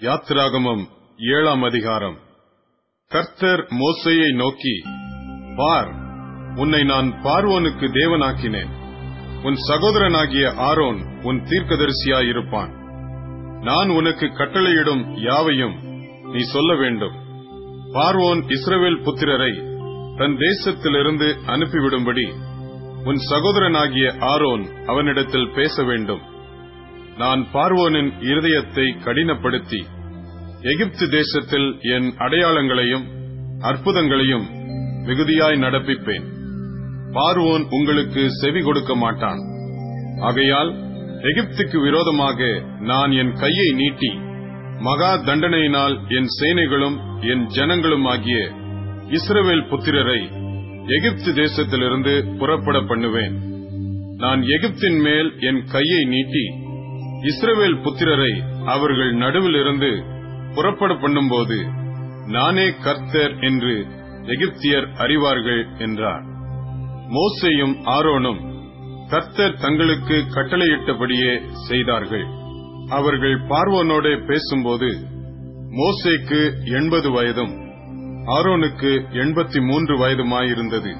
யாத்திராகமம் ஏழாம் அதிகாரம். கர்த்தர் மோசையை நோக்கி பார் உன்னை நான் பார்வோனுக்கு தேவனாக்கினேன். உன் சகோதரனாகிய ஆரோன் உன் தீர்க்கதரிசியாயிருப்பான். நான் உனக்கு கட்டளையிடும் யாவையும் நீ சொல்ல வேண்டும். பார்வோன் இஸ்ரவேல் புத்திரரை தன் தேசத்திலிருந்து அனுப்பிவிடும்படி உன் சகோதரனாகிய ஆரோன் அவனிடத்தில் பேச வேண்டும். நான் பார்வோனின் இருதயத்தை கடினப்படுத்தி எகிப்து தேசத்தில் என் அடையாளங்களையும் அற்புதங்களையும் மிகுதியாய் நடப்பிப்பேன். பார்வோன் உங்களுக்கு செவி கொடுக்க மாட்டான். ஆகையால் எகிப்துக்கு விரோதமாக நான் என் கையை நீட்டி மகா தண்டனையினால் என் சேனைகளும் என் ஜனங்களும் ஆகிய இஸ்ரவேல் புத்திரரை எகிப்து தேசத்திலிருந்து புறப்பட பண்ணுவேன். நான் எகிப்தின் மேல் என் கையை நீட்டி இஸ்ரவேல் புத்திரரை அவர்கள் நடுவிலிருந்து புறப்பட பண்ணும்போது நானே கர்த்தர் என்று எகிப்தியர் அறிவார்கள் என்றார். மோசையும் ஆரோனும் கர்த்தர் தங்களுக்கு கட்டளையிட்டபடியே செய்தார்கள். அவர்கள் பார்வோனோட பேசும்போது மோசேக்கு எண்பது வயதும் ஆரோனுக்கு எண்பத்தி மூன்று வயதுமாயிருந்தது.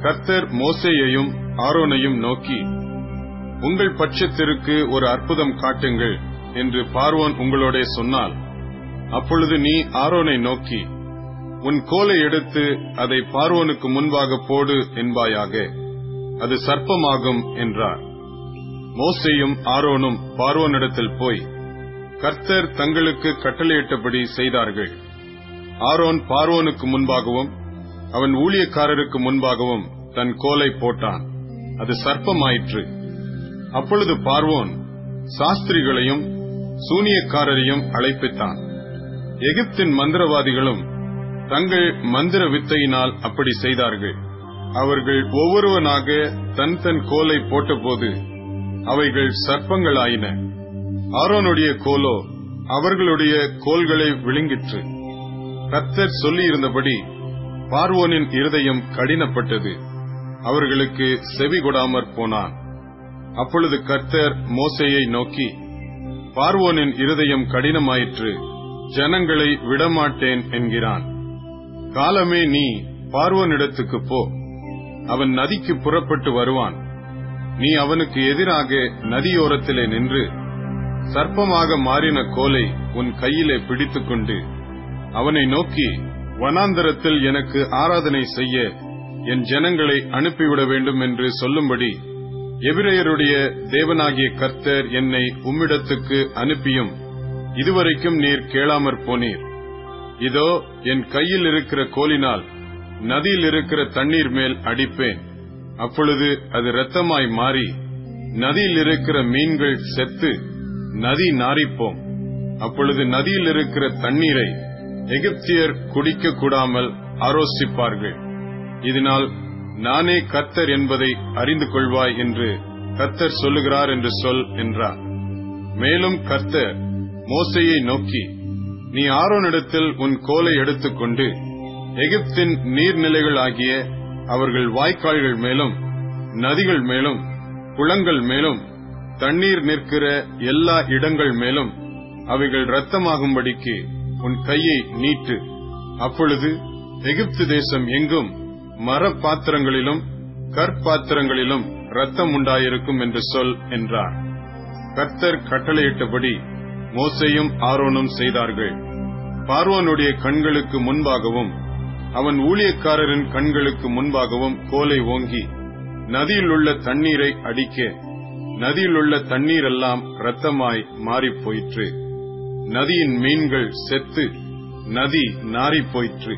கர்த்தர் மோசேயையும் ஆரோனையும் நோக்கி உங்கள் பட்சத்திற்கு ஒரு அற்புதம் காட்டுங்கள் என்று பார்வோன் உங்களோட சொன்னால் அப்பொழுது நீ ஆரோனை நோக்கி உன் கோலை எடுத்து அதை பார்வோனுக்கு முன்பாக போடு என்பாயாக அது சர்ப்பமாகும் என்றார். மோசையும் ஆரோனும் பார்வோனிடத்தில் போய் கர்த்தர் தங்களுக்கு கட்டளையிட்டபடி செய்தார்கள். ஆரோன் பார்வோனுக்கு முன்பாகவும் அவன் ஊழியக்காரருக்கு முன்பாகவும் தன் கோலை போட்டான். அது சர்ப்பமாயிற்று. அப்பொழுது பார்வோன் சாஸ்திரிகளையும் சூனியக்காரரையும் அழைப்பித்தான். எகிப்தின் மந்திரவாதிகளும் தங்கள் மந்திர வித்தையினால் அப்படி செய்தார்கள். அவர்கள் ஒவ்வொருவனாக தன் தன் கோலை போட்டபோது அவைகள் சர்ப்பங்களாயின. ஆரோனுடைய கோலோ அவர்களுடைய கோல்களை விழுங்கிற்று. கத்தர் சொல்லியிருந்தபடி பார்வோனின் இருதயம் கடினப்பட்டது. அவர்களுக்கு செவி கொடாமற் போனான். அப்பொழுது கர்த்தர் மோசையை நோக்கி பார்வோனின் இருதயம் கடினமாயிற்று ஜனங்களை விடமாட்டேன் என்கிறான். காலமே நீ பார்வோனிடத்துக்கு போ. அவன் நதிக்கு புறப்பட்டு வருவான். நீ அவனுக்கு எதிராக நதியோரத்திலே நின்று சர்ப்பமாக மாறின கோலை உன் கையிலே பிடித்துக்கொண்டு அவனை நோக்கி வனாந்தரத்தில் எனக்கு ஆராதனை செய்ய என் ஜனங்களை அனுப்பிவிட வேண்டும் என்று சொல்லும்படி எபிரேயருடைய தேவனாகிய கர்த்தர் என்னை உம்மிடத்துக்கு அனுப்பியும். இதுவரைக்கும் நீர் கேளாமற் போனீர். இதோ என் கையில் இருக்கிற கோலினால் நதியில் இருக்கிற தண்ணீர் மேல் அடிப்பேன். அப்பொழுது அது இரத்தமாய் மாறி நதியில் இருக்கிற மீன்கள் செத்து நதி நாரிப்போம் அப்பொழுது நதியில் இருக்கிற தண்ணீரை எகிப்தியர் குடிக்க கூடாமல் ஆரோசிப்பார்கள். இதனால் நானே கர்த்தர் என்பதை அறிந்து கொள்வாய் என்று கர்த்தர் சொல்லுகிறார் என்று சொல் என்றார். மேலும் கர்த்தர் மோசையை நோக்கி நீ ஆரோனிடத்தில் உன் கோலை எடுத்துக்கொண்டு எகிப்தின் நீர்நிலைகள் ஆகிய அவர்கள் வாய்க்கால்கள் மேலும் நதிகள் மேலும் குளங்கள் மேலும் தண்ணீர் நிற்கிற எல்லா இடங்கள் மேலும் அவைகள் ரத்தமாகும்படிக்கு உன் கையை நீட்டு. அப்பொழுது எகிப்து தேசம் எங்கும் மரப்பாத்திரங்களிலும் கற்பாத்திரங்களிலும் ரத்தம் உண்டாயிருக்கும் என்று சொல் என்றார். கர்த்தர் கட்டளையிட்டபடி மோசையும் ஆரோனும் செய்தார்கள். பார்வோனுடைய கண்களுக்கு முன்பாகவும் அவன் ஊழியக்காரரின் கண்களுக்கு முன்பாகவும் கோலை ஓங்கி நதியில் உள்ள தண்ணீரை அடிக்க நதியில் உள்ள தண்ணீரெல்லாம் இரத்தமாய் மாறிப் போயிற்று நதியின் மீன்கள் செத்து நதி நாறிப் போயிற்று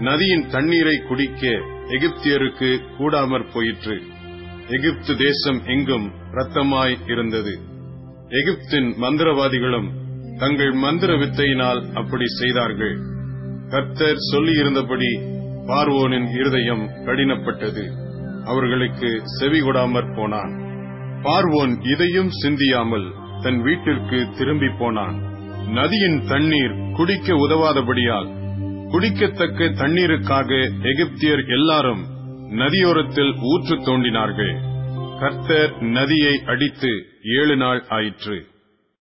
நதியின் தண்ணீரை குடிக்க எகிப்தியருக்கு கூடாமற் போயிற்று. எகிப்து தேசம் எங்கும் இரத்தமாய் இருந்தது. எகிப்தின் மந்திரவாதிகளும் தங்கள் மந்திர வித்தையினால் அப்படி செய்தார்கள். கர்த்தர் சொல்லியிருந்தபடி பார்வோனின் இருதயம் கடினப்பட்டது. அவர்களுக்கு செவி கொடாமற் போனான். பார்வோன் இதையும் சிந்தியாமல் தன் வீட்டிற்கு திரும்பி போனான். நதியின் தண்ணீர் குடிக்க உதவாதபடியால் குடிக்கத்தக்க தண்ணீருக்காக எகிப்தியர் எல்லாரும் நதியோரத்தில் ஊற்று தோண்டினார்கள். கர்த்தர் நதியை அடித்து ஏழு நாள் ஆயிற்று.